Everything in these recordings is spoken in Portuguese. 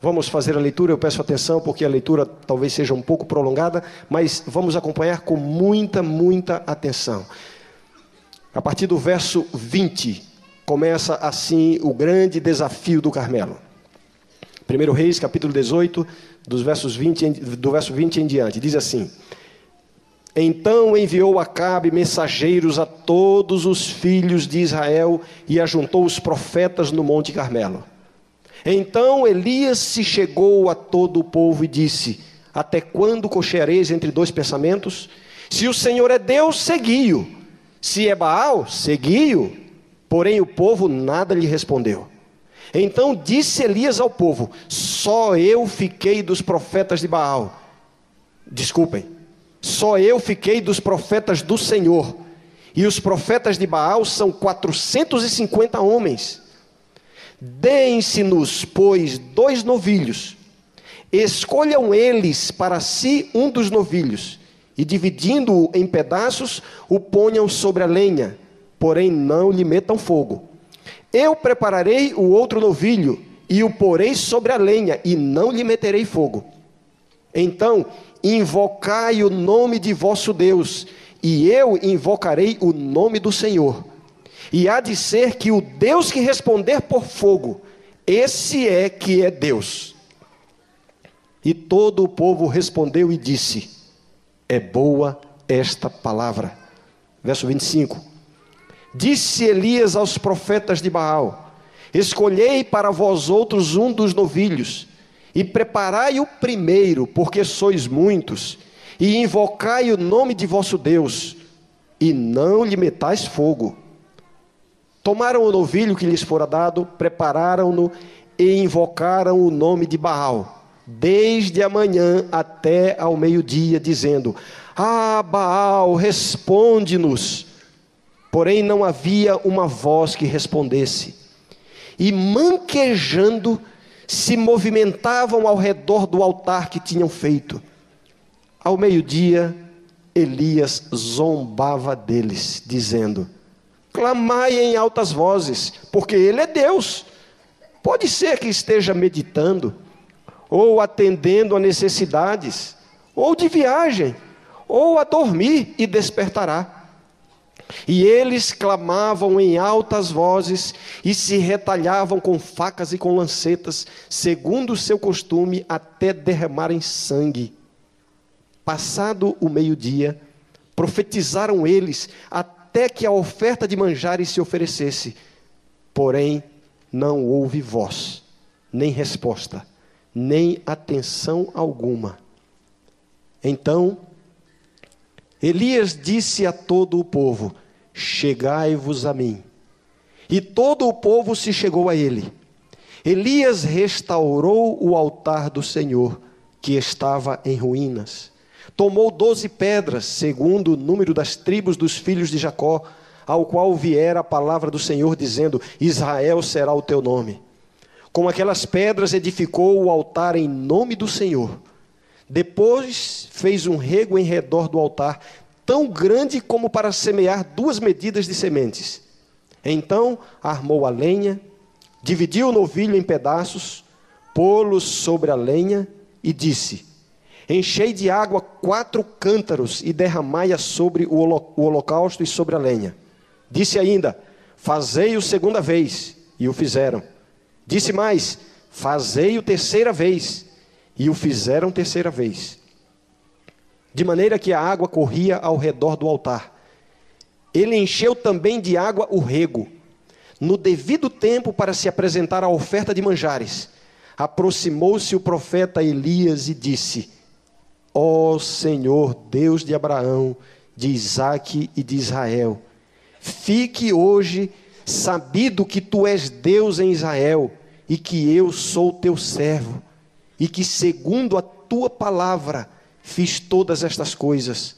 Vamos fazer a leitura, eu peço atenção porque a leitura talvez seja um pouco prolongada, mas vamos acompanhar com muita, muita atenção. A partir do verso 20, começa assim o grande desafio do Carmelo. 1 Reis, capítulo 18, dos versos 20, do verso 20 em diante, diz assim: Então enviou Acabe mensageiros a todos os filhos de Israel e ajuntou os profetas no Monte Carmelo. Então Elias se chegou a todo o povo e disse: Até quando cocheareis entre dois pensamentos? Se o Senhor é Deus, segui-o. Se é Baal, segui-o. Porém o povo nada lhe respondeu. Então disse Elias ao povo: Só eu fiquei dos profetas de Baal. Desculpem, só eu fiquei dos profetas do Senhor. E os profetas de Baal são 450 homens. Deem-se-nos, pois, dois novilhos. Escolham eles para si um dos novilhos, e dividindo-o em pedaços, o ponham sobre a lenha, porém não lhe metam fogo. Eu prepararei o outro novilho, e o porei sobre a lenha, e não lhe meterei fogo. Então, invocai o nome de vosso Deus, e eu invocarei o nome do Senhor e há de ser que o Deus que responder por fogo, esse é que é Deus. E todo o povo respondeu e disse: É boa esta palavra. Verso 25: Disse Elias aos profetas de Baal: Escolhei para vós outros um dos novilhos, e preparai o primeiro, porque sois muitos, e invocai o nome de vosso Deus, e não lhe metais fogo Tomaram o novilho que lhes fora dado, prepararam-no e invocaram o nome de Baal, desde a manhã até ao meio-dia, dizendo: Ah, Baal, responde-nos. Porém, não havia uma voz que respondesse. E manquejando, se movimentavam ao redor do altar que tinham feito. Ao meio-dia, Elias zombava deles, dizendo: clamai em altas vozes, porque Ele é Deus. Pode ser que esteja meditando, ou atendendo a necessidades, ou de viagem, ou a dormir e despertará. E eles clamavam em altas vozes e se retalhavam com facas e com lancetas, segundo o seu costume, até derramarem sangue. Passado o meio-dia, profetizaram eles até até que a oferta de manjares se oferecesse. Porém, não houve voz, nem resposta, nem atenção alguma. Então, Elias disse a todo o povo: Chegai-vos a mim. E todo o povo se chegou a ele. Elias restaurou o altar do Senhor, que estava em ruínas Tomou doze pedras, segundo o número das tribos dos filhos de Jacó, ao qual viera a palavra do Senhor, dizendo: Israel será o teu nome. Com aquelas pedras edificou o altar em nome do Senhor. Depois fez um rego em redor do altar, tão grande como para semear duas medidas de sementes. Então armou a lenha, dividiu o novilho em pedaços, pô-los sobre a lenha e disse: Enchei de água quatro cântaros e derramai-a sobre o holocausto e sobre a lenha. Disse ainda: Fazei-o segunda vez, e o fizeram. Disse mais: Fazei-o terceira vez, e o fizeram terceira vez. De maneira que a água corria ao redor do altar. Ele encheu também de água o rego. No devido tempo, para se apresentar a oferta de manjares, aproximou-se o profeta Elias e disse: Ó oh, Senhor, Deus de Abraão, de Isaque e de Israel, fique hoje sabido que tu és Deus em Israel e que eu sou teu servo, e que segundo a tua palavra fiz todas estas coisas.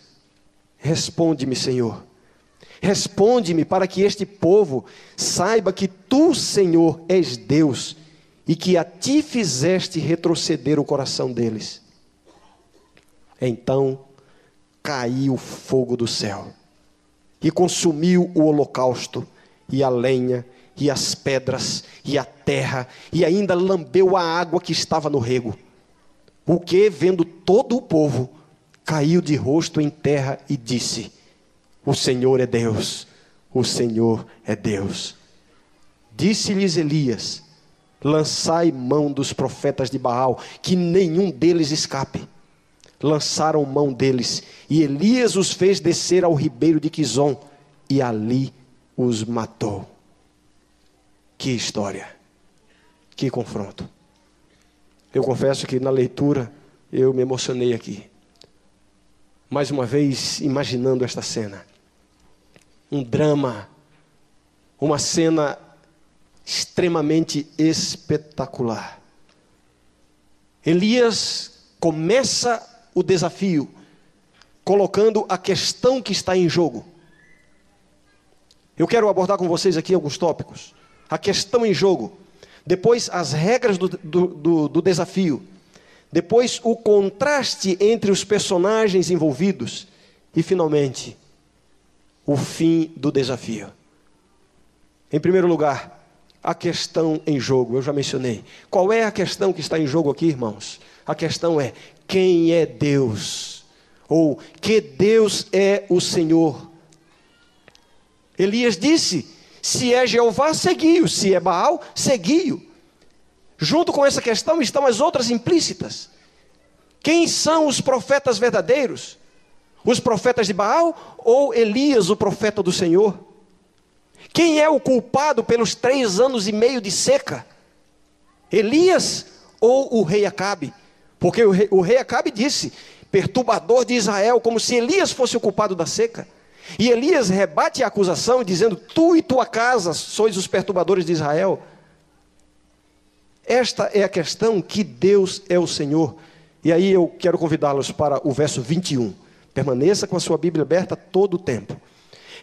Responde-me, Senhor. Responde-me para que este povo saiba que tu, Senhor, és Deus e que a ti fizeste retroceder o coração deles. Então caiu fogo do céu e consumiu o holocausto e a lenha e as pedras, e a terra, e ainda lambeu a água que estava no rego. O que, vendo todo o povo, caiu de rosto em terra e disse: O Senhor é Deus, o Senhor é Deus. Disse-lhes Elias: Lançai mão dos profetas de Baal, que nenhum deles escape. Lançaram mão deles, e Elias os fez descer ao ribeiro de Quizon, e ali os matou. Que história, que confronto. Eu confesso que na leitura eu me emocionei aqui. Mais uma vez, imaginando esta cena. Um drama, uma cena extremamente espetacular. Elias começa o desafio colocando a questão que está em jogo. Eu quero abordar com vocês aqui alguns tópicos. A questão em jogo. Depois, as regras do, do, do, do desafio. Depois, o contraste entre os personagens envolvidos. E, finalmente, o fim do desafio. Em primeiro lugar, a questão em jogo, eu já mencionei. Qual é a questão que está em jogo aqui, irmãos? A questão é: quem é Deus? Ou que Deus é o Senhor? Elias disse: se é Jeová, segui-o, se é Baal, segui-o. Junto com essa questão estão as outras implícitas. Quem são os profetas verdadeiros? Os profetas de Baal ou Elias, o profeta do Senhor? Quem é o culpado pelos três anos e meio de seca? Elias ou o rei Acabe? Porque o rei, o rei Acabe disse, perturbador de Israel, como se Elias fosse o culpado da seca. E Elias rebate a acusação, dizendo: Tu e tua casa sois os perturbadores de Israel. Esta é a questão que Deus é o Senhor. E aí eu quero convidá-los para o verso 21. Permaneça com a sua Bíblia aberta todo o tempo.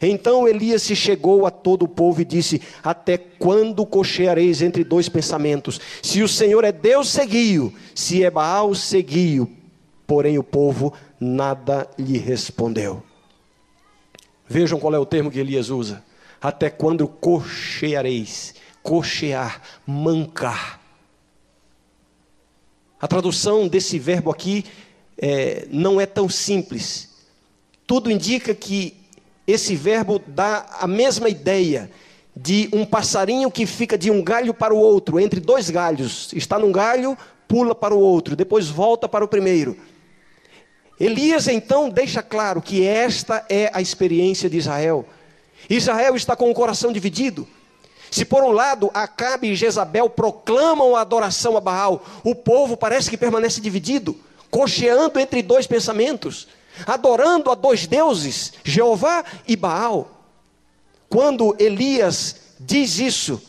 Então Elias se chegou a todo o povo e disse: Até quando cocheareis entre dois pensamentos? Se o Senhor é Deus, seguiu. Se é Baal, seguiu. Porém o povo nada lhe respondeu. Vejam qual é o termo que Elias usa. Até quando cocheareis? Cochear, mancar. A tradução desse verbo aqui é, não é tão simples. Tudo indica que esse verbo dá a mesma ideia de um passarinho que fica de um galho para o outro, entre dois galhos. Está num galho, pula para o outro, depois volta para o primeiro. Elias então deixa claro que esta é a experiência de Israel. Israel está com o coração dividido. Se por um lado Acabe e Jezabel proclamam a adoração a Baal, o povo parece que permanece dividido, cocheando entre dois pensamentos adorando a dois deuses, Jeová e Baal. Quando Elias diz isso,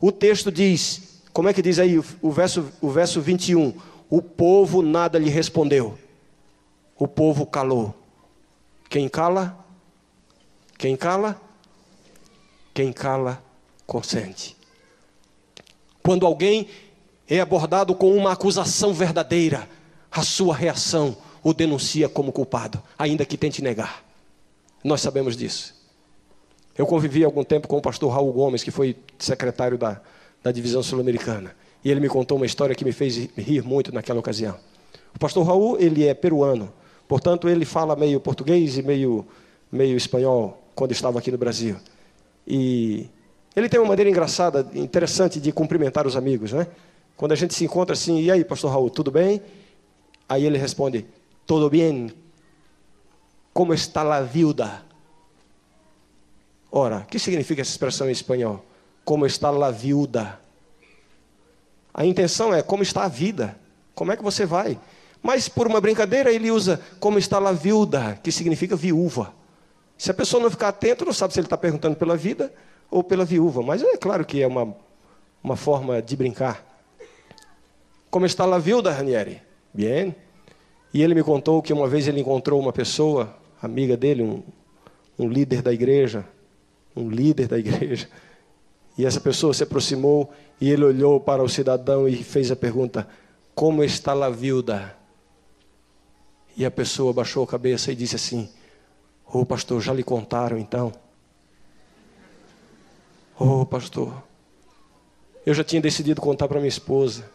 o texto diz, como é que diz aí o verso, o verso 21? O povo nada lhe respondeu, o povo calou. Quem cala? Quem cala? Quem cala, consente. Quando alguém é abordado com uma acusação verdadeira, a sua reação o denuncia como culpado, ainda que tente negar. Nós sabemos disso. Eu convivi algum tempo com o pastor Raul Gomes, que foi secretário da, da divisão sul-americana. E ele me contou uma história que me fez rir muito naquela ocasião. O pastor Raul, ele é peruano. Portanto, ele fala meio português e meio, meio espanhol quando estava aqui no Brasil. E ele tem uma maneira engraçada, interessante de cumprimentar os amigos, né? Quando a gente se encontra assim, e aí, pastor Raul, tudo bem? Aí ele responde, todo bien? Como está a viuda? Ora, o que significa essa expressão em espanhol? Como está a viuda? A intenção é como está a vida, como é que você vai? Mas por uma brincadeira ele usa como está a viuda, que significa viúva. Se a pessoa não ficar atento, não sabe se ele está perguntando pela vida ou pela viúva. Mas é claro que é uma, uma forma de brincar. Como está a viuda, Ranieri? Bien. E ele me contou que uma vez ele encontrou uma pessoa, amiga dele, um, um líder da igreja, um líder da igreja. E essa pessoa se aproximou e ele olhou para o cidadão e fez a pergunta: Como está a viúda? E a pessoa baixou a cabeça e disse assim: Ô oh, pastor, já lhe contaram então? Ô oh, pastor, Eu já tinha decidido contar para minha esposa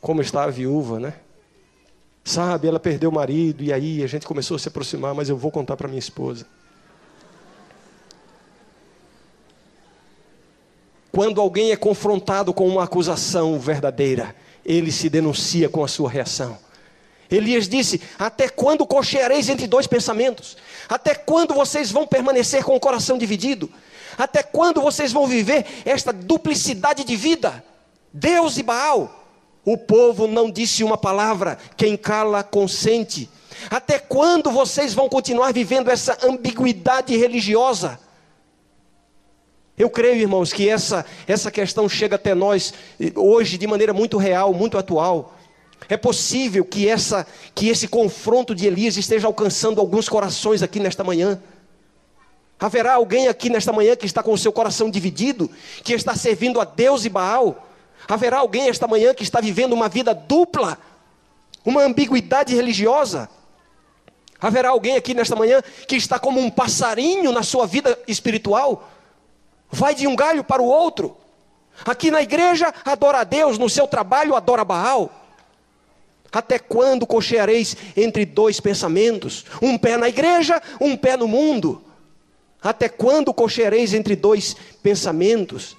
como está a viúva, né? Sabe, ela perdeu o marido e aí a gente começou a se aproximar, mas eu vou contar para minha esposa. Quando alguém é confrontado com uma acusação verdadeira, ele se denuncia com a sua reação. Elias disse: Até quando cocheareis entre dois pensamentos? Até quando vocês vão permanecer com o coração dividido? Até quando vocês vão viver esta duplicidade de vida? Deus e Baal. O povo não disse uma palavra, quem cala consente. Até quando vocês vão continuar vivendo essa ambiguidade religiosa? Eu creio, irmãos, que essa, essa questão chega até nós eh, hoje de maneira muito real, muito atual. É possível que, essa, que esse confronto de Elias esteja alcançando alguns corações aqui nesta manhã. Haverá alguém aqui nesta manhã que está com o seu coração dividido, que está servindo a Deus e Baal. Haverá alguém esta manhã que está vivendo uma vida dupla, uma ambiguidade religiosa. Haverá alguém aqui nesta manhã que está como um passarinho na sua vida espiritual, vai de um galho para o outro. Aqui na igreja, adora a Deus, no seu trabalho, adora Baal. Até quando cocheareis entre dois pensamentos? Um pé na igreja, um pé no mundo. Até quando cocheareis entre dois pensamentos?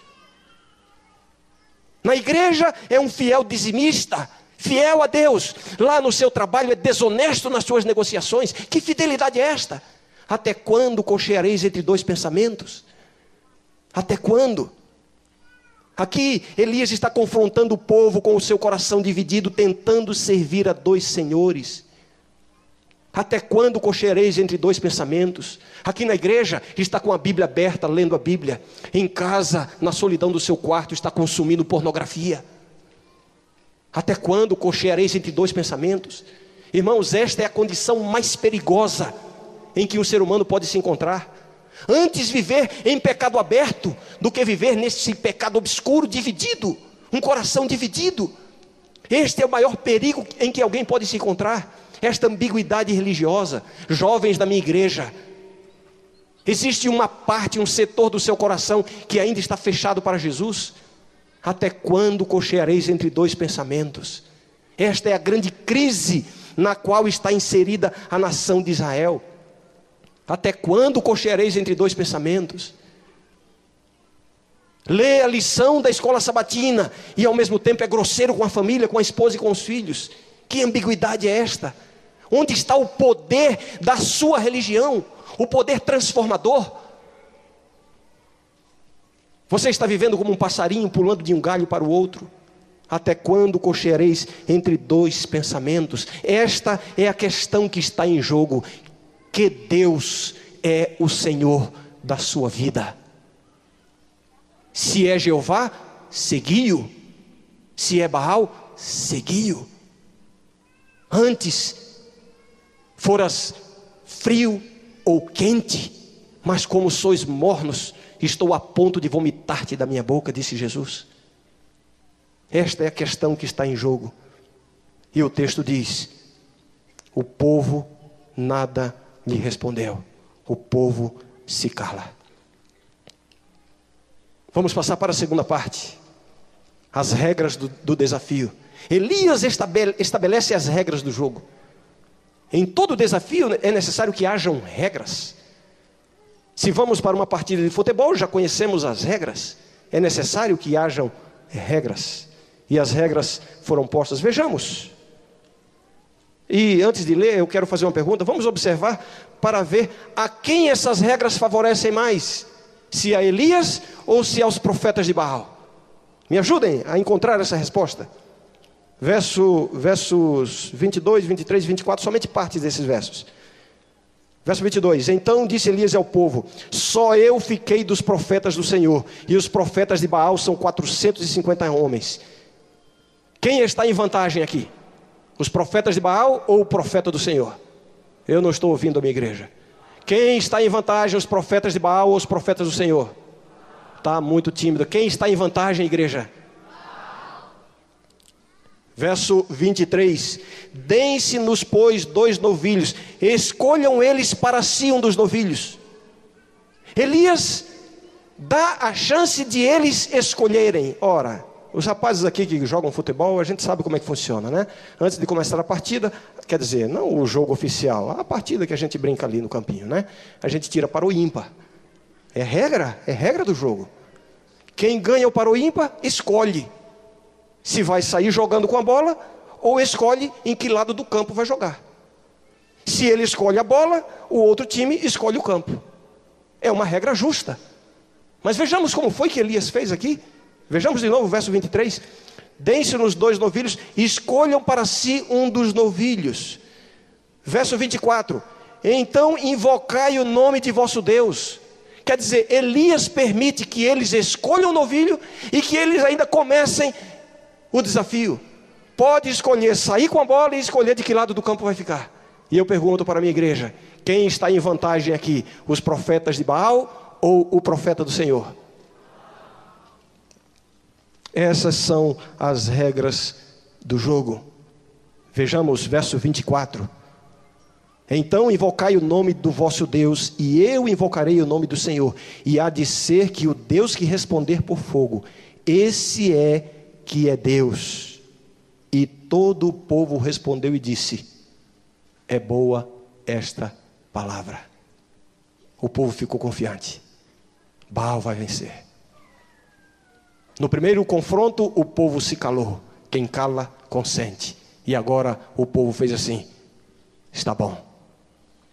Na igreja é um fiel dizimista, fiel a Deus. Lá no seu trabalho é desonesto nas suas negociações. Que fidelidade é esta? Até quando cocheareis entre dois pensamentos? Até quando? Aqui Elias está confrontando o povo com o seu coração dividido, tentando servir a dois senhores. Até quando cochereis entre dois pensamentos? Aqui na igreja está com a Bíblia aberta, lendo a Bíblia. Em casa, na solidão do seu quarto, está consumindo pornografia. Até quando cocheareis entre dois pensamentos? Irmãos, esta é a condição mais perigosa em que um ser humano pode se encontrar. Antes viver em pecado aberto do que viver nesse pecado obscuro, dividido, um coração dividido. Este é o maior perigo em que alguém pode se encontrar. Esta ambiguidade religiosa, jovens da minha igreja, existe uma parte, um setor do seu coração que ainda está fechado para Jesus. Até quando cocheareis entre dois pensamentos? Esta é a grande crise na qual está inserida a nação de Israel. Até quando cocheareis entre dois pensamentos? Lê a lição da escola sabatina e ao mesmo tempo é grosseiro com a família, com a esposa e com os filhos. Que ambiguidade é esta? Onde está o poder da sua religião? O poder transformador? Você está vivendo como um passarinho pulando de um galho para o outro? Até quando cocheareis entre dois pensamentos? Esta é a questão que está em jogo que Deus é o Senhor da sua vida. Se é Jeová, segui-o. Se é Baal, segui-o. Antes foras frio ou quente, mas como sois mornos, estou a ponto de vomitar-te da minha boca, disse Jesus. Esta é a questão que está em jogo. E o texto diz: o povo nada lhe respondeu: O povo se cala. Vamos passar para a segunda parte. As regras do, do desafio. Elias estabelece as regras do jogo. Em todo desafio é necessário que hajam regras. Se vamos para uma partida de futebol, já conhecemos as regras. É necessário que hajam regras. E as regras foram postas. Vejamos. E antes de ler, eu quero fazer uma pergunta. Vamos observar para ver a quem essas regras favorecem mais: se a Elias ou se aos profetas de Baal. Me ajudem a encontrar essa resposta. Verso, versos 22, 23 e 24, somente partes desses versos. Verso 22: Então disse Elias ao povo: Só eu fiquei dos profetas do Senhor, e os profetas de Baal são 450 homens. Quem está em vantagem aqui? Os profetas de Baal ou o profeta do Senhor? Eu não estou ouvindo a minha igreja. Quem está em vantagem, os profetas de Baal ou os profetas do Senhor? Está muito tímido. Quem está em vantagem, igreja? Verso 23: Deem-se-nos, pois, dois novilhos, escolham eles para si um dos novilhos. Elias dá a chance de eles escolherem. Ora, os rapazes aqui que jogam futebol, a gente sabe como é que funciona, né? Antes de começar a partida, quer dizer, não o jogo oficial, a partida que a gente brinca ali no campinho, né? A gente tira para o ímpar. É regra, é regra do jogo. Quem ganha o para o ímpar, escolhe se vai sair jogando com a bola ou escolhe em que lado do campo vai jogar. Se ele escolhe a bola, o outro time escolhe o campo. É uma regra justa. Mas vejamos como foi que Elias fez aqui. Vejamos de novo o verso 23. Deem-se-nos dois novilhos, escolham para si um dos novilhos. Verso 24. Então invocai o nome de vosso Deus. Quer dizer, Elias permite que eles escolham o novilho e que eles ainda comecem o desafio. Pode escolher sair com a bola e escolher de que lado do campo vai ficar. E eu pergunto para a minha igreja: quem está em vantagem aqui? Os profetas de Baal ou o profeta do Senhor? Essas são as regras do jogo. Vejamos verso 24. Então invocai o nome do vosso Deus, e eu invocarei o nome do Senhor, e há de ser que o Deus que responder por fogo, esse é que é Deus. E todo o povo respondeu e disse: É boa esta palavra. O povo ficou confiante. Baal vai vencer. No primeiro confronto, o povo se calou. Quem cala, consente. E agora o povo fez assim: está bom.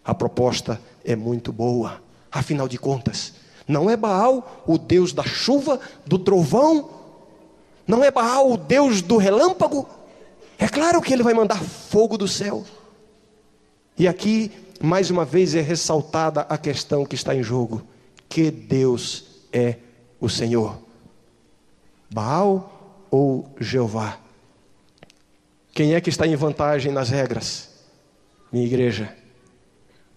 A proposta é muito boa. Afinal de contas, não é Baal o Deus da chuva, do trovão? Não é Baal o Deus do relâmpago? É claro que ele vai mandar fogo do céu. E aqui, mais uma vez, é ressaltada a questão que está em jogo: que Deus é o Senhor. Baal ou Jeová? Quem é que está em vantagem nas regras? Minha igreja.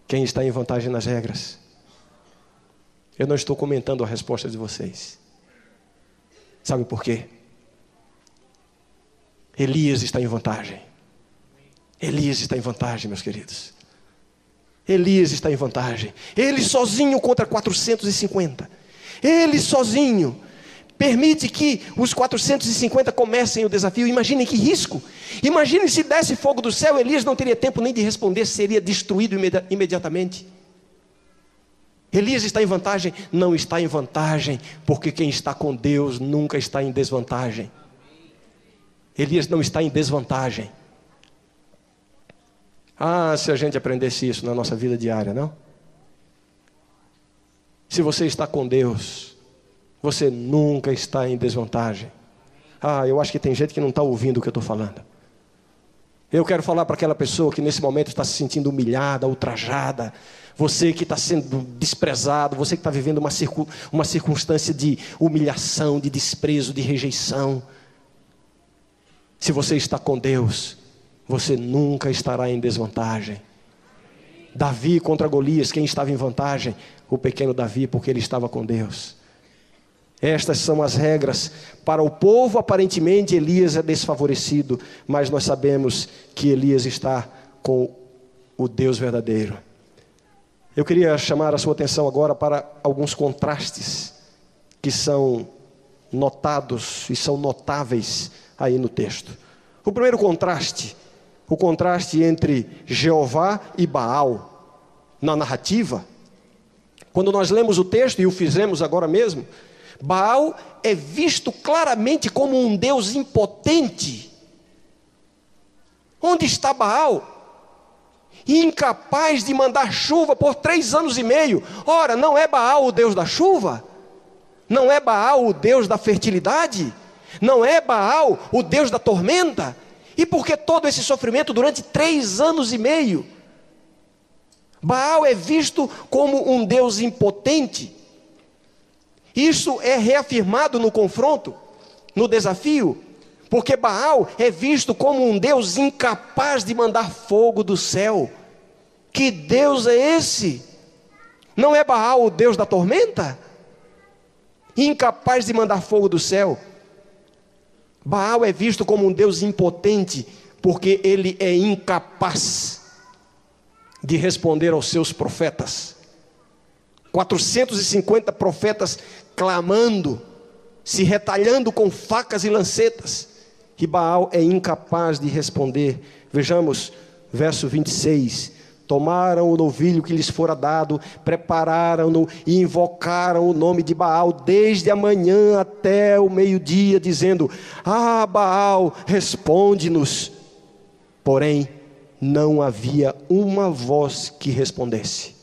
Quem está em vantagem nas regras? Eu não estou comentando a resposta de vocês. Sabe por quê? Elias está em vantagem. Elias está em vantagem, meus queridos. Elias está em vantagem. Ele sozinho contra 450. Ele sozinho permite que os 450 comecem o desafio. Imaginem que risco. Imaginem se desse fogo do céu, Elias não teria tempo nem de responder, seria destruído imediatamente. Elias está em vantagem? Não está em vantagem, porque quem está com Deus nunca está em desvantagem. Elias não está em desvantagem. Ah, se a gente aprendesse isso na nossa vida diária, não? Se você está com Deus, você nunca está em desvantagem. Ah, eu acho que tem gente que não está ouvindo o que eu estou falando. Eu quero falar para aquela pessoa que nesse momento está se sentindo humilhada, ultrajada. Você que está sendo desprezado, você que está vivendo uma, circun, uma circunstância de humilhação, de desprezo, de rejeição. Se você está com Deus, você nunca estará em desvantagem. Davi contra Golias, quem estava em vantagem? O pequeno Davi, porque ele estava com Deus. Estas são as regras. Para o povo, aparentemente, Elias é desfavorecido, mas nós sabemos que Elias está com o Deus verdadeiro. Eu queria chamar a sua atenção agora para alguns contrastes que são notados e são notáveis aí no texto. O primeiro contraste, o contraste entre Jeová e Baal na narrativa. Quando nós lemos o texto e o fizemos agora mesmo, Baal é visto claramente como um Deus impotente. Onde está Baal? Incapaz de mandar chuva por três anos e meio. Ora, não é Baal o Deus da chuva? Não é Baal o Deus da fertilidade? Não é Baal o Deus da tormenta? E por que todo esse sofrimento durante três anos e meio? Baal é visto como um Deus impotente. Isso é reafirmado no confronto, no desafio, porque Baal é visto como um Deus incapaz de mandar fogo do céu. Que Deus é esse? Não é Baal o Deus da tormenta? Incapaz de mandar fogo do céu. Baal é visto como um Deus impotente, porque ele é incapaz de responder aos seus profetas. 450 profetas clamando, se retalhando com facas e lancetas, e Baal é incapaz de responder. Vejamos verso 26. Tomaram o novilho que lhes fora dado, prepararam-no e invocaram o nome de Baal desde a manhã até o meio-dia, dizendo: Ah, Baal, responde-nos. Porém, não havia uma voz que respondesse.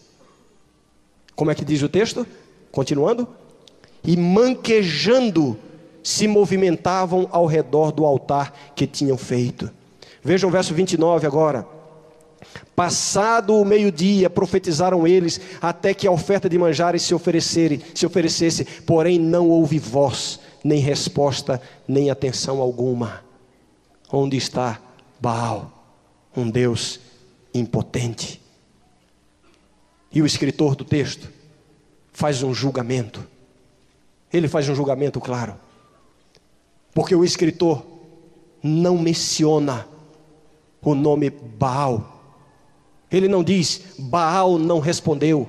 Como é que diz o texto? Continuando. E manquejando se movimentavam ao redor do altar que tinham feito. Vejam o verso 29 agora. Passado o meio-dia, profetizaram eles, até que a oferta de manjares se, se oferecesse, porém não houve voz, nem resposta, nem atenção alguma. Onde está Baal? um Deus impotente. E o escritor do texto faz um julgamento. Ele faz um julgamento claro. Porque o escritor não menciona o nome Baal. Ele não diz Baal não respondeu.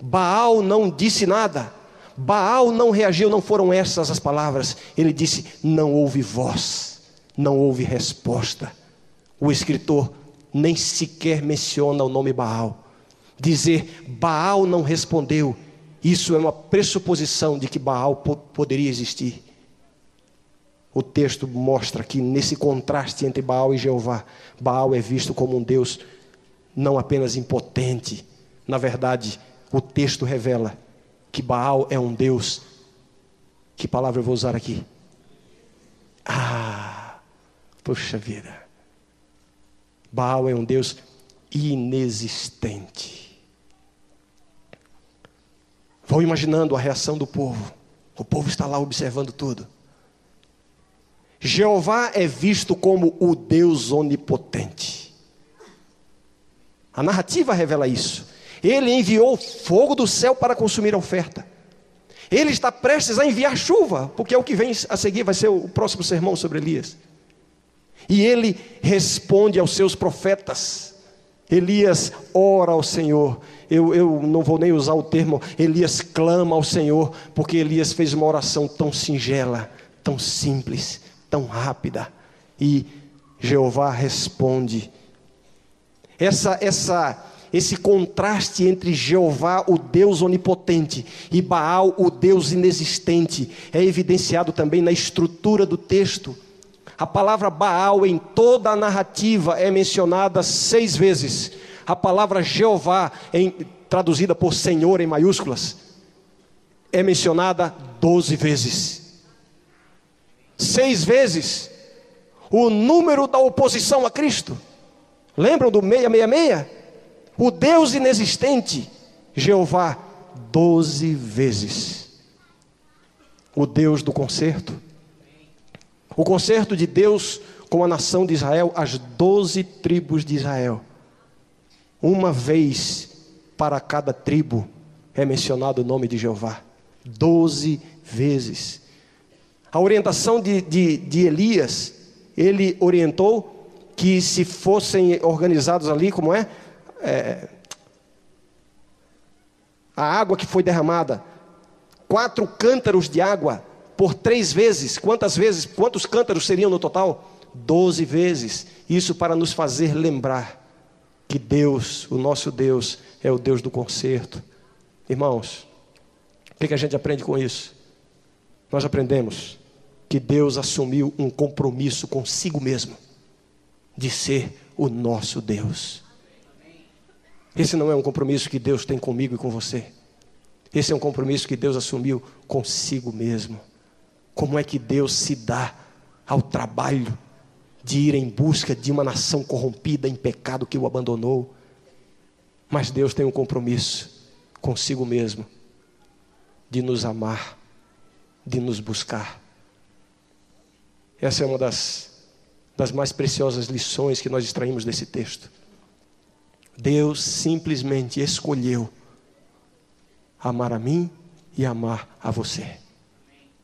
Baal não disse nada. Baal não reagiu, não foram essas as palavras. Ele disse: não houve voz, não houve resposta o escritor nem sequer menciona o nome Baal. Dizer Baal não respondeu, isso é uma pressuposição de que Baal poderia existir. O texto mostra que nesse contraste entre Baal e Jeová, Baal é visto como um Deus não apenas impotente, na verdade, o texto revela que Baal é um Deus. Que palavra eu vou usar aqui? Ah, puxa vida. Baal é um Deus inexistente. Vou imaginando a reação do povo. O povo está lá observando tudo. Jeová é visto como o Deus onipotente. A narrativa revela isso. Ele enviou fogo do céu para consumir a oferta. Ele está prestes a enviar chuva, porque é o que vem a seguir, vai ser o próximo sermão sobre Elias. E ele responde aos seus profetas. Elias ora ao Senhor. Eu, eu não vou nem usar o termo Elias clama ao Senhor, porque Elias fez uma oração tão singela, tão simples, tão rápida. E Jeová responde. Essa, essa, esse contraste entre Jeová, o Deus onipotente, e Baal, o Deus inexistente, é evidenciado também na estrutura do texto. A palavra Baal em toda a narrativa é mencionada seis vezes. A palavra Jeová, em, traduzida por Senhor em maiúsculas, é mencionada doze vezes. Seis vezes o número da oposição a Cristo. Lembram do 666? O Deus inexistente, Jeová, doze vezes. O Deus do conserto, o concerto de Deus com a nação de Israel, as doze tribos de Israel. Uma vez para cada tribo é mencionado o nome de Jeová. Doze vezes. A orientação de, de, de Elias, ele orientou que se fossem organizados ali, como é? é a água que foi derramada, quatro cântaros de água por três vezes. Quantas vezes? Quantos cântaros seriam no total? Doze vezes. Isso para nos fazer lembrar que Deus, o nosso Deus, é o Deus do conserto. Irmãos, o que, que a gente aprende com isso? Nós aprendemos que Deus assumiu um compromisso consigo mesmo de ser o nosso Deus. Esse não é um compromisso que Deus tem comigo e com você. Esse é um compromisso que Deus assumiu consigo mesmo. Como é que Deus se dá ao trabalho de ir em busca de uma nação corrompida em pecado que o abandonou? Mas Deus tem um compromisso consigo mesmo de nos amar, de nos buscar. Essa é uma das, das mais preciosas lições que nós extraímos desse texto. Deus simplesmente escolheu amar a mim e amar a você.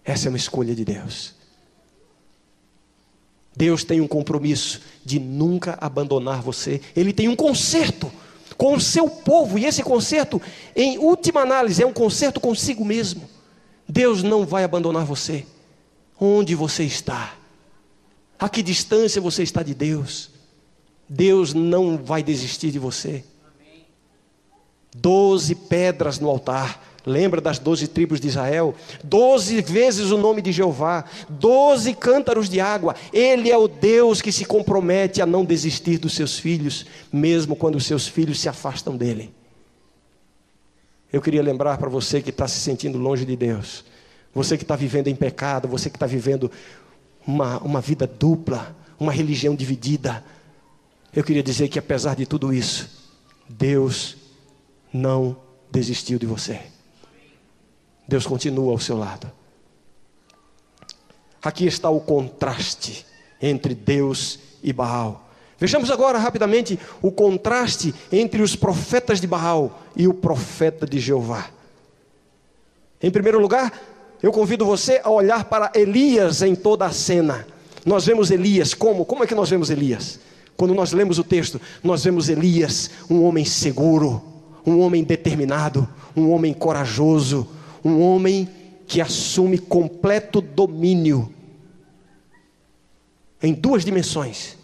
Essa é uma escolha de Deus. Deus tem um compromisso de nunca abandonar você. Ele tem um conserto com o seu povo, e esse conserto, em última análise, é um conserto consigo mesmo. Deus não vai abandonar você. Onde você está? A que distância você está de Deus? Deus não vai desistir de você. Doze pedras no altar. Lembra das doze tribos de Israel? Doze vezes o nome de Jeová, doze cântaros de água. Ele é o Deus que se compromete a não desistir dos seus filhos, mesmo quando os seus filhos se afastam dele. Eu queria lembrar para você que está se sentindo longe de Deus, você que está vivendo em pecado, você que está vivendo uma, uma vida dupla, uma religião dividida. Eu queria dizer que apesar de tudo isso, Deus não desistiu de você. Deus continua ao seu lado. Aqui está o contraste entre Deus e Baal. Vejamos agora rapidamente o contraste entre os profetas de Baal e o profeta de Jeová. Em primeiro lugar, eu convido você a olhar para Elias em toda a cena. Nós vemos Elias como? Como é que nós vemos Elias? Quando nós lemos o texto, nós vemos Elias, um homem seguro, um homem determinado, um homem corajoso, um homem que assume completo domínio em duas dimensões.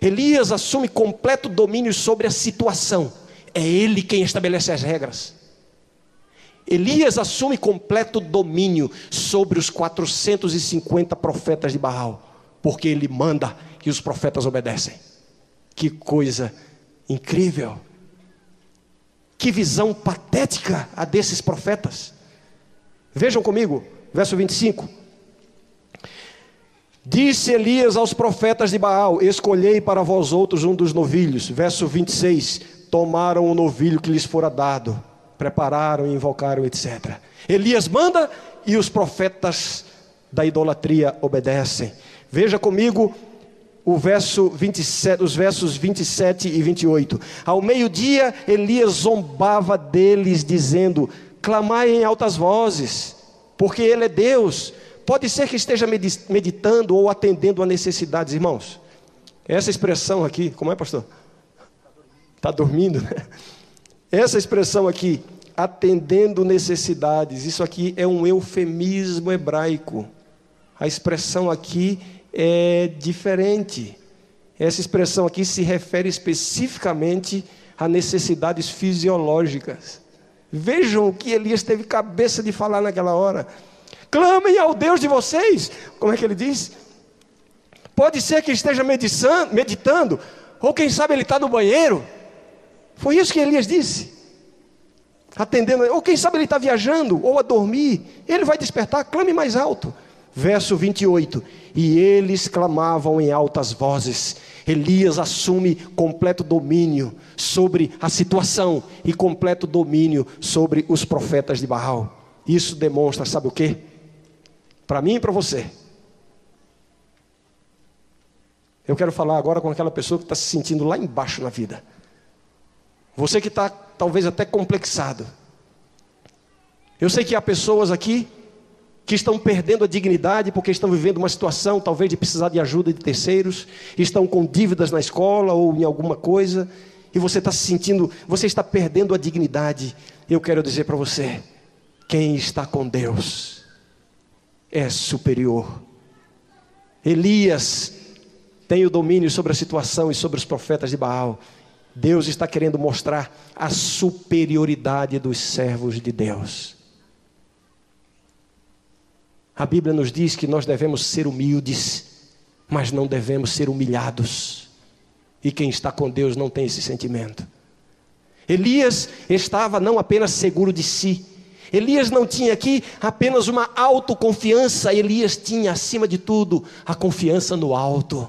Elias assume completo domínio sobre a situação. É ele quem estabelece as regras. Elias assume completo domínio sobre os 450 profetas de Baal, porque ele manda e os profetas obedecem. Que coisa incrível! Que visão patética a desses profetas. Vejam comigo, verso 25. Disse Elias aos profetas de Baal: Escolhei para vós outros um dos novilhos. Verso 26. Tomaram o novilho que lhes fora dado, prepararam, invocaram, etc. Elias manda e os profetas da idolatria obedecem. Veja comigo o verso 27, os versos 27 e 28. Ao meio-dia, Elias zombava deles, dizendo: clamai em altas vozes, porque Ele é Deus. Pode ser que esteja meditando ou atendendo a necessidades, irmãos. Essa expressão aqui, como é, pastor? Está dormindo, né? Essa expressão aqui, atendendo necessidades, isso aqui é um eufemismo hebraico. A expressão aqui é diferente. Essa expressão aqui se refere especificamente a necessidades fisiológicas. Vejam o que Elias teve cabeça de falar naquela hora. Clamem ao Deus de vocês. Como é que ele diz? Pode ser que esteja meditando, ou quem sabe ele está no banheiro. Foi isso que Elias disse. Atendendo, ou quem sabe ele está viajando, ou a dormir. Ele vai despertar, clame mais alto. Verso 28. E eles clamavam em altas vozes. Elias assume completo domínio sobre a situação e completo domínio sobre os profetas de Baal. Isso demonstra, sabe o que? Para mim e para você. Eu quero falar agora com aquela pessoa que está se sentindo lá embaixo na vida. Você que está talvez até complexado. Eu sei que há pessoas aqui que estão perdendo a dignidade porque estão vivendo uma situação talvez de precisar de ajuda de terceiros, estão com dívidas na escola ou em alguma coisa, e você está se sentindo, você está perdendo a dignidade. Eu quero dizer para você: quem está com Deus é superior. Elias tem o domínio sobre a situação e sobre os profetas de Baal. Deus está querendo mostrar a superioridade dos servos de Deus. A Bíblia nos diz que nós devemos ser humildes, mas não devemos ser humilhados. E quem está com Deus não tem esse sentimento. Elias estava não apenas seguro de si, Elias não tinha aqui apenas uma autoconfiança, Elias tinha, acima de tudo, a confiança no alto.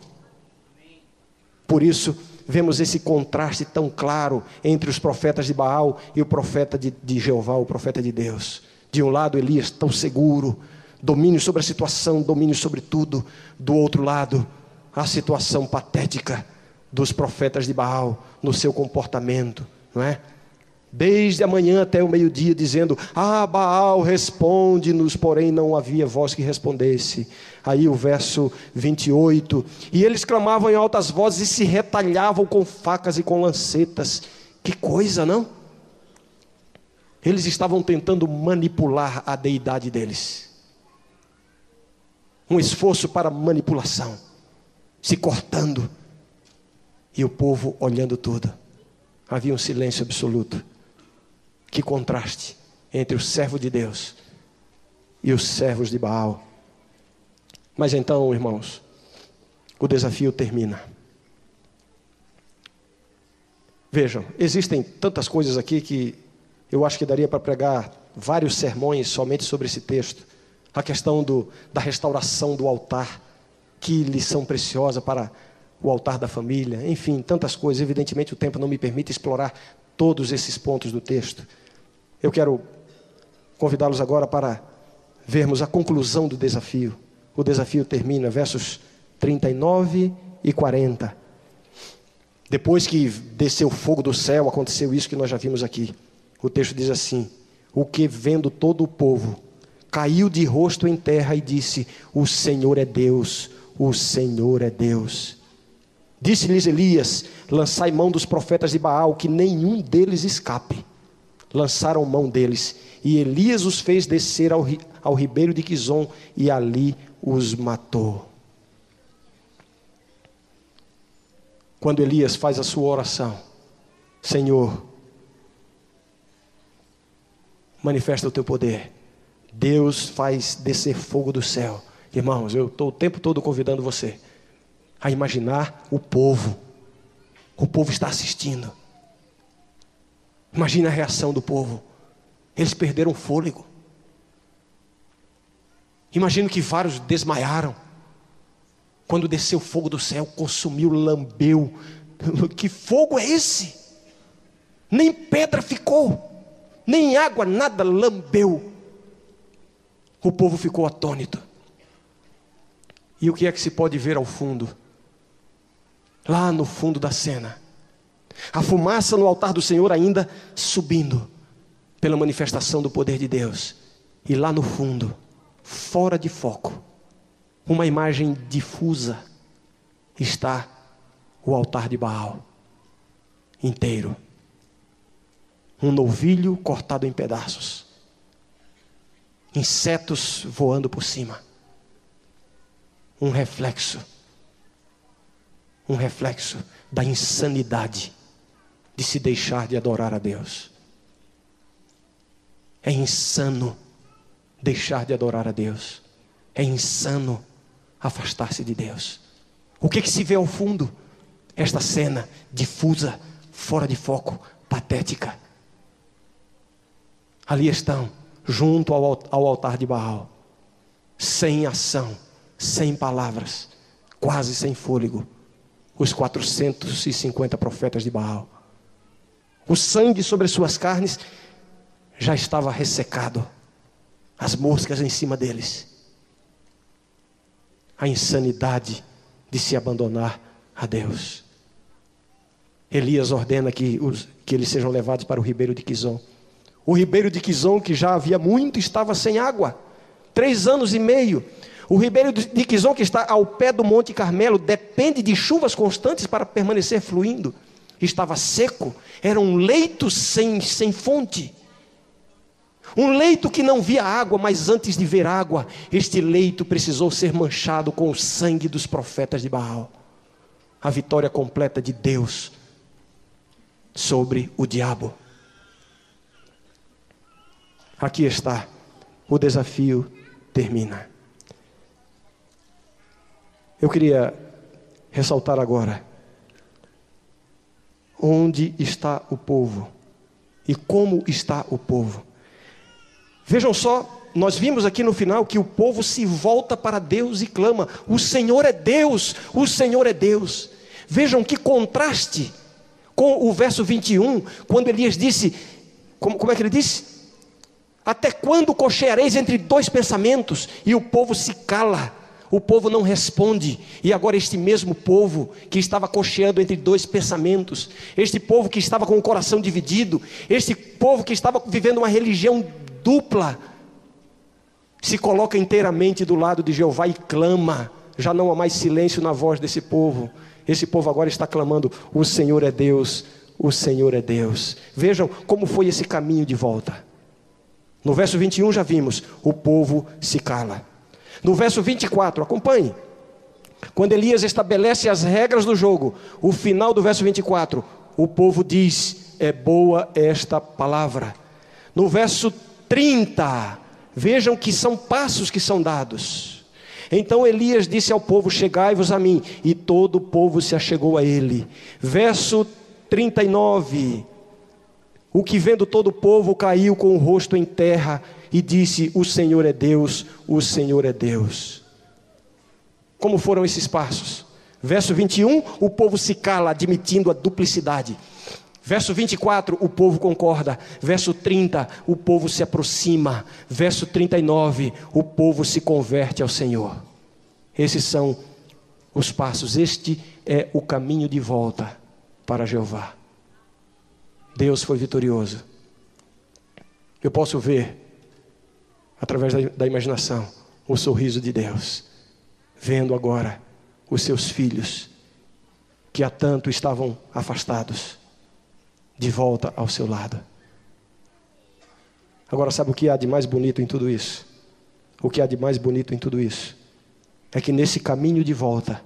Por isso, vemos esse contraste tão claro entre os profetas de Baal e o profeta de, de Jeová, o profeta de Deus. De um lado, Elias tão seguro, domínio sobre a situação, domínio sobre tudo. Do outro lado, a situação patética dos profetas de Baal no seu comportamento, não é? Desde a manhã até o meio-dia, dizendo: Ah, Baal, responde-nos, porém não havia voz que respondesse. Aí o verso 28. E eles clamavam em altas vozes e se retalhavam com facas e com lancetas. Que coisa, não? Eles estavam tentando manipular a deidade deles. Um esforço para manipulação, se cortando, e o povo olhando tudo. Havia um silêncio absoluto. Que contraste entre o servo de Deus e os servos de Baal. Mas então, irmãos, o desafio termina. Vejam, existem tantas coisas aqui que eu acho que daria para pregar vários sermões somente sobre esse texto. A questão do, da restauração do altar, que lição preciosa para o altar da família, enfim, tantas coisas. Evidentemente, o tempo não me permite explorar todos esses pontos do texto. Eu quero convidá-los agora para vermos a conclusão do desafio. O desafio termina, versos 39 e 40. Depois que desceu fogo do céu, aconteceu isso que nós já vimos aqui. O texto diz assim: O que vendo todo o povo, caiu de rosto em terra e disse: O Senhor é Deus, o Senhor é Deus. Disse-lhes Elias: Lançai mão dos profetas de Baal, que nenhum deles escape. Lançaram mão deles, e Elias os fez descer ao, ao ribeiro de Quizon, e ali os matou. quando Elias faz a sua oração: Senhor, manifesta o teu poder. Deus faz descer fogo do céu. Irmãos, eu estou o tempo todo convidando você a imaginar o povo. O povo está assistindo. Imagina a reação do povo. Eles perderam o fôlego. Imagino que vários desmaiaram. Quando desceu fogo do céu, consumiu, lambeu. Que fogo é esse? Nem pedra ficou, nem água, nada lambeu. O povo ficou atônito. E o que é que se pode ver ao fundo? Lá no fundo da cena, a fumaça no altar do Senhor ainda subindo, pela manifestação do poder de Deus. E lá no fundo, fora de foco, uma imagem difusa, está o altar de Baal inteiro. Um novilho cortado em pedaços, insetos voando por cima. Um reflexo, um reflexo da insanidade de se deixar de adorar a Deus. É insano deixar de adorar a Deus. É insano afastar-se de Deus. O que, que se vê ao fundo? Esta cena difusa, fora de foco, patética. Ali estão, junto ao, ao altar de Baal, sem ação, sem palavras, quase sem fôlego, os 450 profetas de Baal. O sangue sobre suas carnes já estava ressecado, as moscas em cima deles a insanidade de se abandonar a Deus. Elias ordena que, os, que eles sejam levados para o ribeiro de Quizon. O ribeiro de Quizon, que já havia muito, estava sem água. Três anos e meio. O ribeiro de Quizon, que está ao pé do Monte Carmelo, depende de chuvas constantes para permanecer fluindo. Estava seco, era um leito sem, sem fonte. Um leito que não via água, mas antes de ver água, este leito precisou ser manchado com o sangue dos profetas de Baal. A vitória completa de Deus sobre o diabo. Aqui está, o desafio termina. Eu queria ressaltar agora onde está o povo e como está o povo. Vejam só, nós vimos aqui no final que o povo se volta para Deus e clama: O Senhor é Deus, o Senhor é Deus. Vejam que contraste com o verso 21, quando Elias disse: Como, como é que ele disse? Até quando cocheareis entre dois pensamentos? E o povo se cala, o povo não responde. E agora, este mesmo povo que estava cocheando entre dois pensamentos, este povo que estava com o coração dividido, este povo que estava vivendo uma religião dupla, se coloca inteiramente do lado de Jeová e clama. Já não há mais silêncio na voz desse povo. Esse povo agora está clamando: O Senhor é Deus, o Senhor é Deus. Vejam como foi esse caminho de volta. No verso 21 já vimos: o povo se cala. No verso 24, acompanhe. Quando Elias estabelece as regras do jogo, o final do verso 24, o povo diz: É boa esta palavra. No verso 30, vejam que são passos que são dados. Então Elias disse ao povo: Chegai-vos a mim, e todo o povo se achegou a ele. Verso 39. O que vendo todo o povo caiu com o rosto em terra e disse: O Senhor é Deus, o Senhor é Deus. Como foram esses passos? Verso 21, o povo se cala, admitindo a duplicidade. Verso 24, o povo concorda. Verso 30, o povo se aproxima. Verso 39, o povo se converte ao Senhor. Esses são os passos. Este é o caminho de volta para Jeová. Deus foi vitorioso. Eu posso ver, através da, da imaginação, o sorriso de Deus, vendo agora os seus filhos, que há tanto estavam afastados de volta ao seu lado. Agora, sabe o que há de mais bonito em tudo isso? O que há de mais bonito em tudo isso? É que nesse caminho de volta,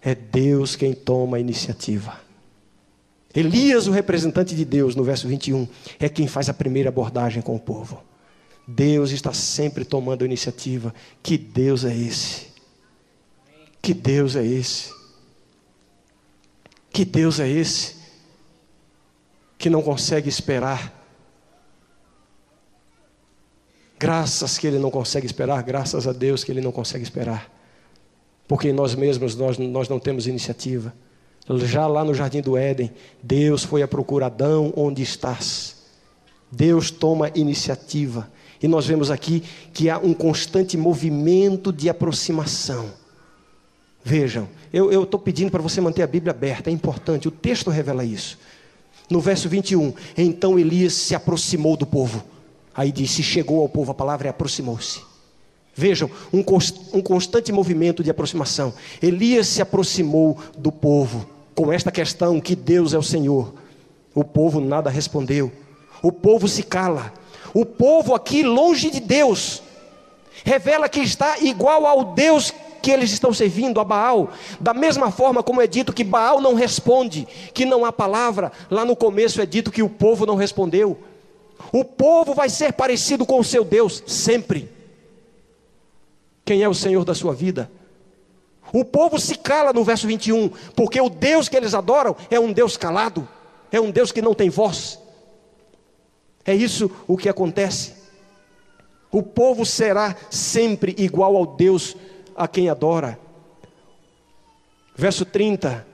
é Deus quem toma a iniciativa. Elias, o representante de Deus, no verso 21, é quem faz a primeira abordagem com o povo. Deus está sempre tomando iniciativa. Que Deus é esse? Que Deus é esse? Que Deus é esse? que não consegue esperar. Graças que ele não consegue esperar, graças a Deus que ele não consegue esperar. Porque nós mesmos nós, nós não temos iniciativa. Já lá no jardim do Éden, Deus foi a procurar Adão, onde estás? Deus toma iniciativa. E nós vemos aqui que há um constante movimento de aproximação. Vejam, eu estou pedindo para você manter a Bíblia aberta, é importante, o texto revela isso. No verso 21, então Elias se aproximou do povo. Aí disse: chegou ao povo, a palavra é aproximou-se. Vejam, um, const, um constante movimento de aproximação. Elias se aproximou do povo com esta questão que Deus é o Senhor. O povo nada respondeu. O povo se cala. O povo aqui longe de Deus revela que está igual ao Deus que eles estão servindo a Baal, da mesma forma como é dito que Baal não responde, que não há palavra, lá no começo é dito que o povo não respondeu. O povo vai ser parecido com o seu Deus sempre. Quem é o Senhor da sua vida? O povo se cala no verso 21, porque o Deus que eles adoram é um Deus calado, é um Deus que não tem voz. É isso o que acontece. O povo será sempre igual ao Deus a quem adora. Verso 30.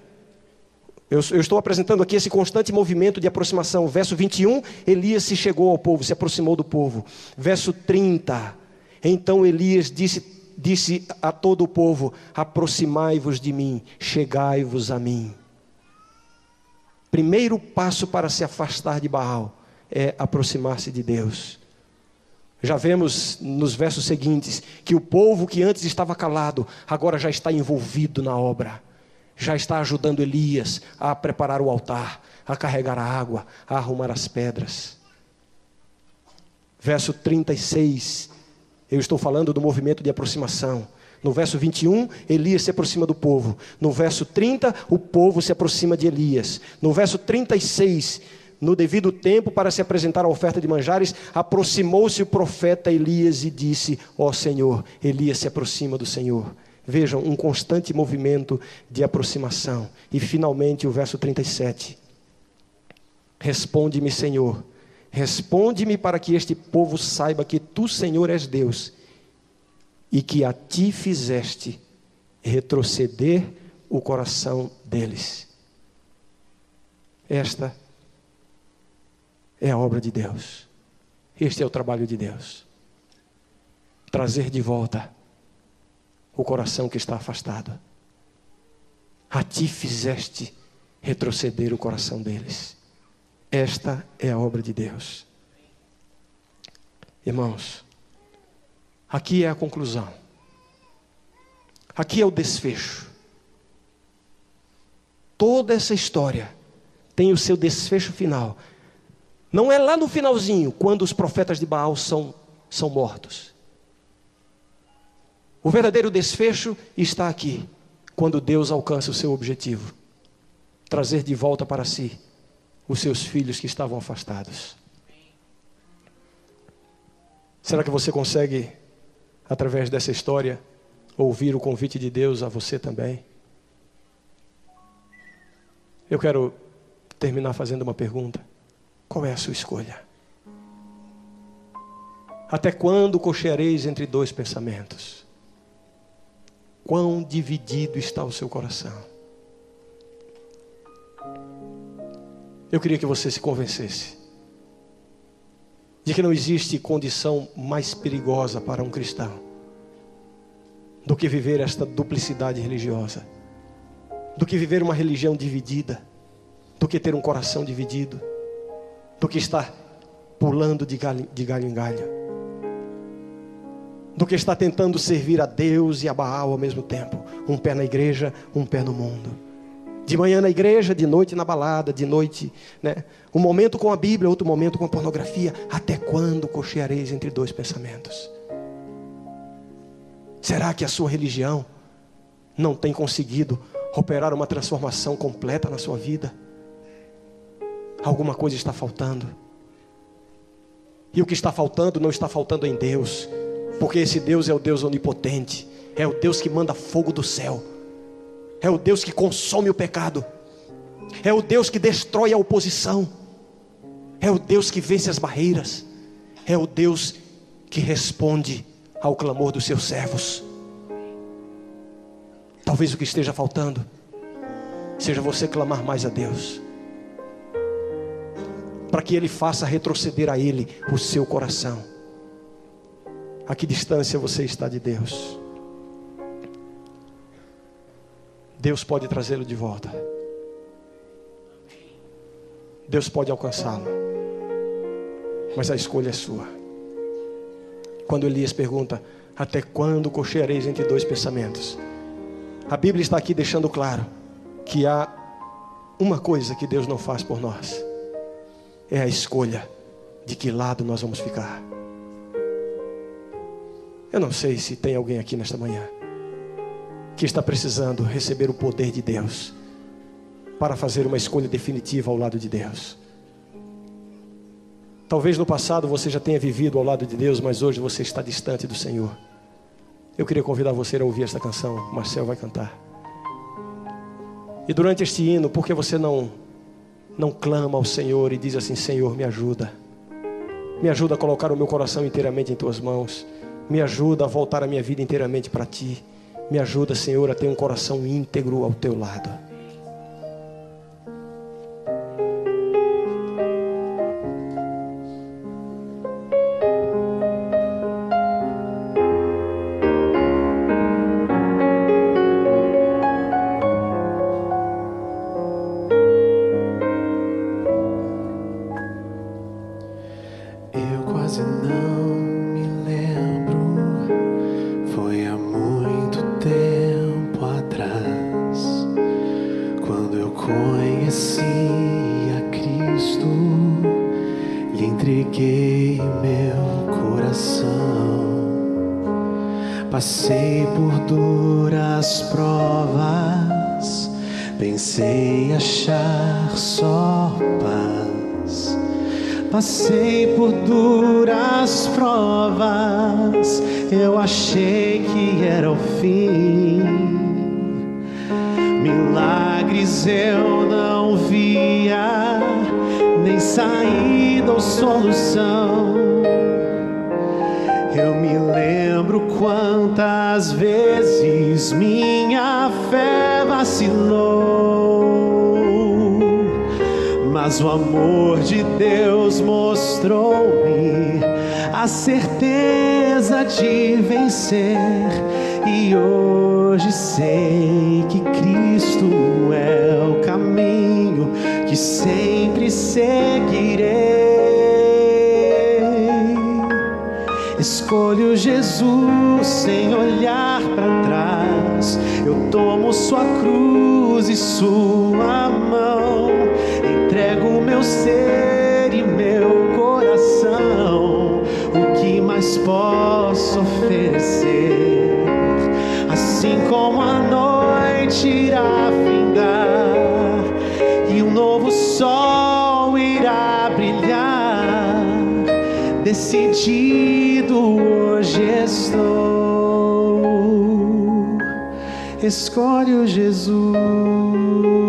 Eu, eu, estou apresentando aqui esse constante movimento de aproximação. Verso 21, Elias se chegou ao povo, se aproximou do povo. Verso 30, então Elias disse, disse a todo o povo: Aproximai-vos de mim, chegai-vos a mim. Primeiro passo para se afastar de Baal é aproximar-se de Deus. Já vemos nos versos seguintes que o povo que antes estava calado, agora já está envolvido na obra. Já está ajudando Elias a preparar o altar, a carregar a água, a arrumar as pedras. Verso 36, eu estou falando do movimento de aproximação. No verso 21, Elias se aproxima do povo. No verso 30, o povo se aproxima de Elias. No verso 36, no devido tempo, para se apresentar a oferta de manjares, aproximou-se o profeta Elias e disse: Ó oh Senhor, Elias se aproxima do Senhor. Vejam, um constante movimento de aproximação. E finalmente o verso 37. Responde-me, Senhor. Responde-me para que este povo saiba que tu, Senhor, és Deus e que a ti fizeste retroceder o coração deles. Esta é a obra de Deus. Este é o trabalho de Deus. Trazer de volta o coração que está afastado. A ti fizeste retroceder o coração deles. Esta é a obra de Deus. Irmãos, aqui é a conclusão. Aqui é o desfecho. Toda essa história tem o seu desfecho final. Não é lá no finalzinho, quando os profetas de Baal são, são mortos. O verdadeiro desfecho está aqui, quando Deus alcança o seu objetivo trazer de volta para si os seus filhos que estavam afastados. Será que você consegue, através dessa história, ouvir o convite de Deus a você também? Eu quero terminar fazendo uma pergunta: qual é a sua escolha? Até quando cocheareis entre dois pensamentos? Quão dividido está o seu coração? Eu queria que você se convencesse de que não existe condição mais perigosa para um cristão do que viver esta duplicidade religiosa, do que viver uma religião dividida, do que ter um coração dividido, do que estar pulando de galho, de galho em galho, do que estar tentando servir a Deus e a Baal ao mesmo tempo, um pé na igreja, um pé no mundo. De manhã na igreja, de noite na balada, de noite, né? Um momento com a Bíblia, outro momento com a pornografia. Até quando cocheareis entre dois pensamentos? Será que a sua religião não tem conseguido operar uma transformação completa na sua vida? Alguma coisa está faltando. E o que está faltando não está faltando em Deus, porque esse Deus é o Deus onipotente, é o Deus que manda fogo do céu é o Deus que consome o pecado. É o Deus que destrói a oposição. É o Deus que vence as barreiras. É o Deus que responde ao clamor dos seus servos. Talvez o que esteja faltando seja você clamar mais a Deus, para que Ele faça retroceder a Ele o seu coração. A que distância você está de Deus? Deus pode trazê-lo de volta. Deus pode alcançá-lo. Mas a escolha é sua. Quando Elias pergunta: Até quando cocheareis entre dois pensamentos? A Bíblia está aqui deixando claro que há uma coisa que Deus não faz por nós: é a escolha de que lado nós vamos ficar. Eu não sei se tem alguém aqui nesta manhã que está precisando receber o poder de Deus para fazer uma escolha definitiva ao lado de Deus. Talvez no passado você já tenha vivido ao lado de Deus, mas hoje você está distante do Senhor. Eu queria convidar você a ouvir esta canção. Marcel vai cantar. E durante este hino, por que você não não clama ao Senhor e diz assim: Senhor, me ajuda. Me ajuda a colocar o meu coração inteiramente em tuas mãos. Me ajuda a voltar a minha vida inteiramente para ti. Me ajuda, Senhor, a ter um coração íntegro ao teu lado. Duras provas, eu achei que era o fim. Milagres eu não via, nem saída ou solução. Eu me lembro quantas vezes minha fé vacilou mas o amor de Deus mostrou-me a certeza de vencer. E hoje sei que Cristo é o caminho que sempre seguirei. Escolho Jesus sem olhar para trás. Eu tomo sua cruz e sua mão lhes posso oferecer, assim como a noite irá findar e um novo sol irá brilhar. Decidido hoje estou, escolho Jesus.